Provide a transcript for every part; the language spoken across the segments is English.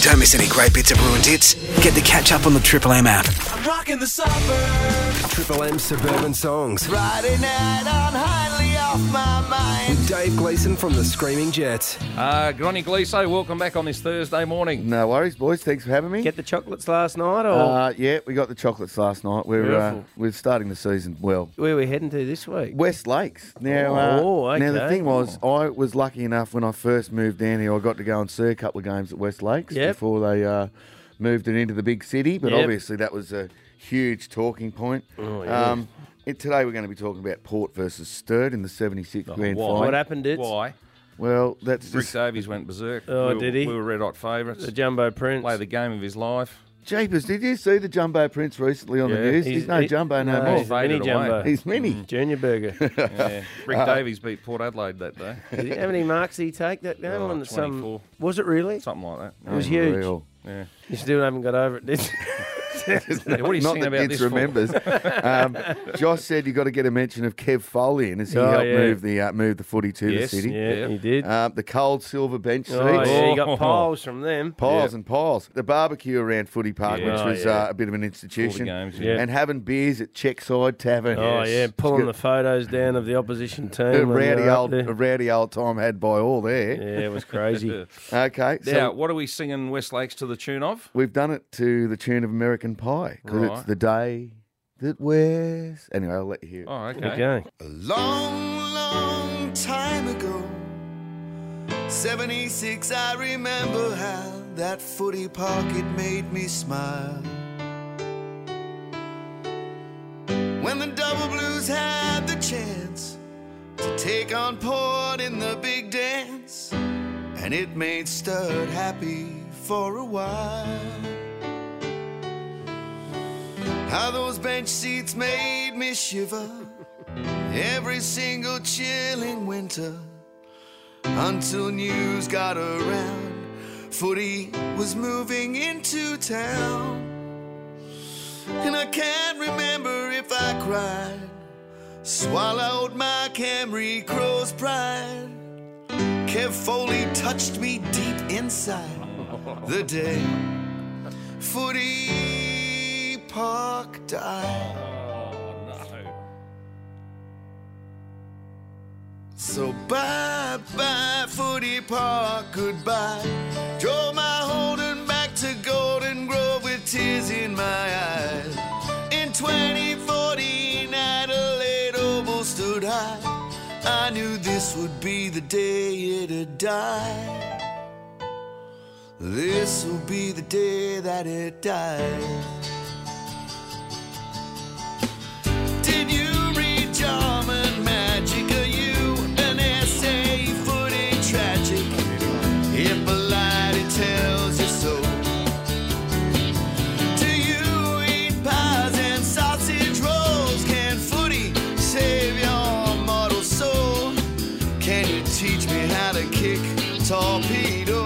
Don't miss any great bits of ruined hits. Get the catch up on the Triple M app. I'm rocking the suburbs. Triple M Suburban Songs. Friday night on highly off my mind. Dave Gleeson from the Screaming Jets. Uh, Gronny Gleeso, welcome back on this Thursday morning. No worries, boys. Thanks for having me. Get the chocolates last night, or uh, yeah, we got the chocolates last night. We're uh, Beautiful. we're starting the season well. where are we heading to this week? West Lakes. Now, uh, Oh, now the okay. thing was, I was lucky enough when I first moved down here. I got to go and see a couple of games at West Lakes Yep. before they uh, moved it into the big city. But Yep. obviously, that was a huge talking point. Oh, yeah. um, it, today, we're going to be talking about Port versus Sturt in the 76th grand why? final. What happened, Ditz? Why? Well, that's Rick just Davies went berserk. Oh, we were, did he? We were red hot favourites. The Jumbo Prince. Play the game of his life. Jeepers. Did you see the Jumbo Prince recently on the news? He's, no he- Jumbo no, no, more. He's mini Faded away. Jumbo. He's mini. Junior Burger. Yeah. Rick Uh, Davies beat Port Adelaide that day. Did he- How many marks did he take that game? Oh, on some, 24. was it really? Something like that. It was that. huge. Unreal. Yeah. You still haven't got over it, did you? What are you Not that about Vince remembers. um, Josh said you got to get a mention of Kev Foley in as he Oh, helped yeah. move the uh, move the footy to Yes, the city. yeah, Yeah. he did. Uh, the cold silver bench seats. oh, yeah, you Oh. got piles from them. Piles and piles. The barbecue around Footy Park, which Oh, was yeah. uh, a bit of an institution. games, yeah. And having beers at Checkside Tavern. Oh, Yes. yeah, pulling the photos down of the opposition team. A rowdy old, a rowdy old time had by all there. Yeah, it was crazy. Okay, so Now, what are we singing West Lakes to the tune of? we've done it to the tune of American Pie because it's the day that wears. Anyway, I'll let you hear it. Oh, okay. okay. A long, long time ago. 76, I remember how that footy pocket made me smile. When the double blues had the chance to take on Port in the big dance, and it made Sturt happy for a while. How those bench seats made me shiver every single chilling winter until news got around. Footy was moving into town. And I can't remember if I cried, swallowed my Camry crow's pride. Kev Foley touched me deep inside the day Footy Park died. So bye bye, Footy Park, goodbye. Drove my Holden back to Golden Grove with tears in my eyes. In 2014, Adelaide Oval stood high. I knew this would be the day it'd die. This will be the day that it died. Torpedoes?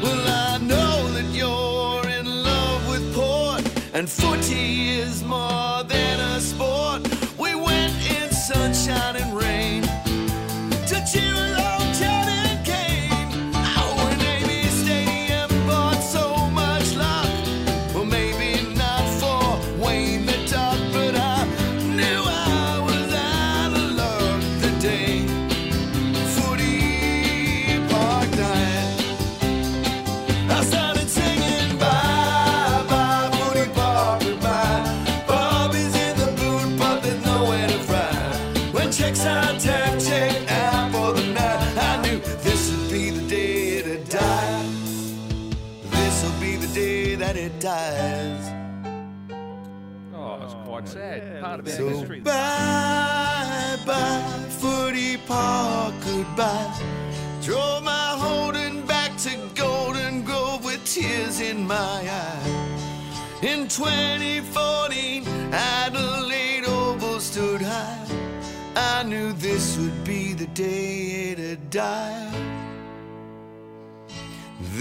Well, I know that you're in love with port, and day it dies. Oh, it's oh, quite sad. Part of our So history. bye bye Footy Park goodbye. Drove my Holden back to Golden Grove with tears in my eyes. In 2014, Adelaide Oval stood high. I knew this would be the day it'd die.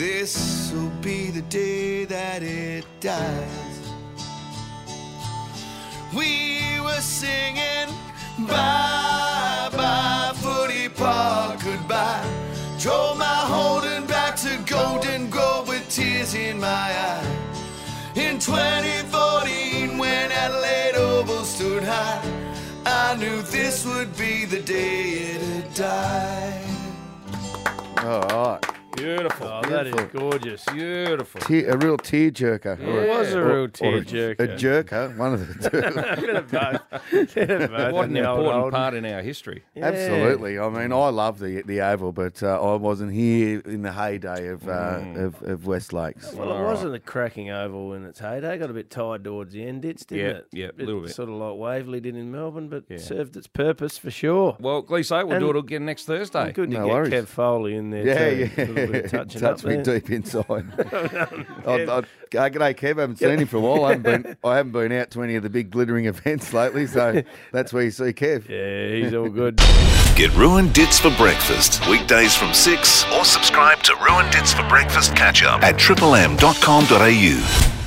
This will be the day that it dies. We were singing bye bye Footy Park goodbye. Drove my Holden back to Golden Grove with tears in my eye. In 2014, when Adelaide Oval stood high, I knew this would be the day it had died. All right. Beautiful. Oh, that is gorgeous. Beautiful. Te- a real tear jerker. It was a real or tear a- jerker. A jerker, one of the two. Bit of both. Bit of both What an important old. part in our history. Yeah. Absolutely. I mean, I love the the Oval, but uh, I wasn't here in the heyday of uh, Mm. of, of West Lakes. Well, it wasn't a cracking oval in its heyday. Got a bit tired towards the end, didn't Yeah, it? yeah, a little bit. Sort of like Waverley did in Melbourne, but Yeah. served its purpose for sure. Well, Gleeso, we'll And- do it again next Thursday. Good to No get worries. Kev Foley in there Yeah, too. yeah. A little of touching Touch me there. deep inside. I, I, uh, g'day, Kev. I haven't seen him for a while. I haven't been. I haven't been out to any of the big glittering events lately, so that's where you see Kev. Yeah, he's all good. Get Ruined Dits for breakfast, weekdays from 6, or subscribe to Ruined Dits for breakfast catch up at triplem.com.au.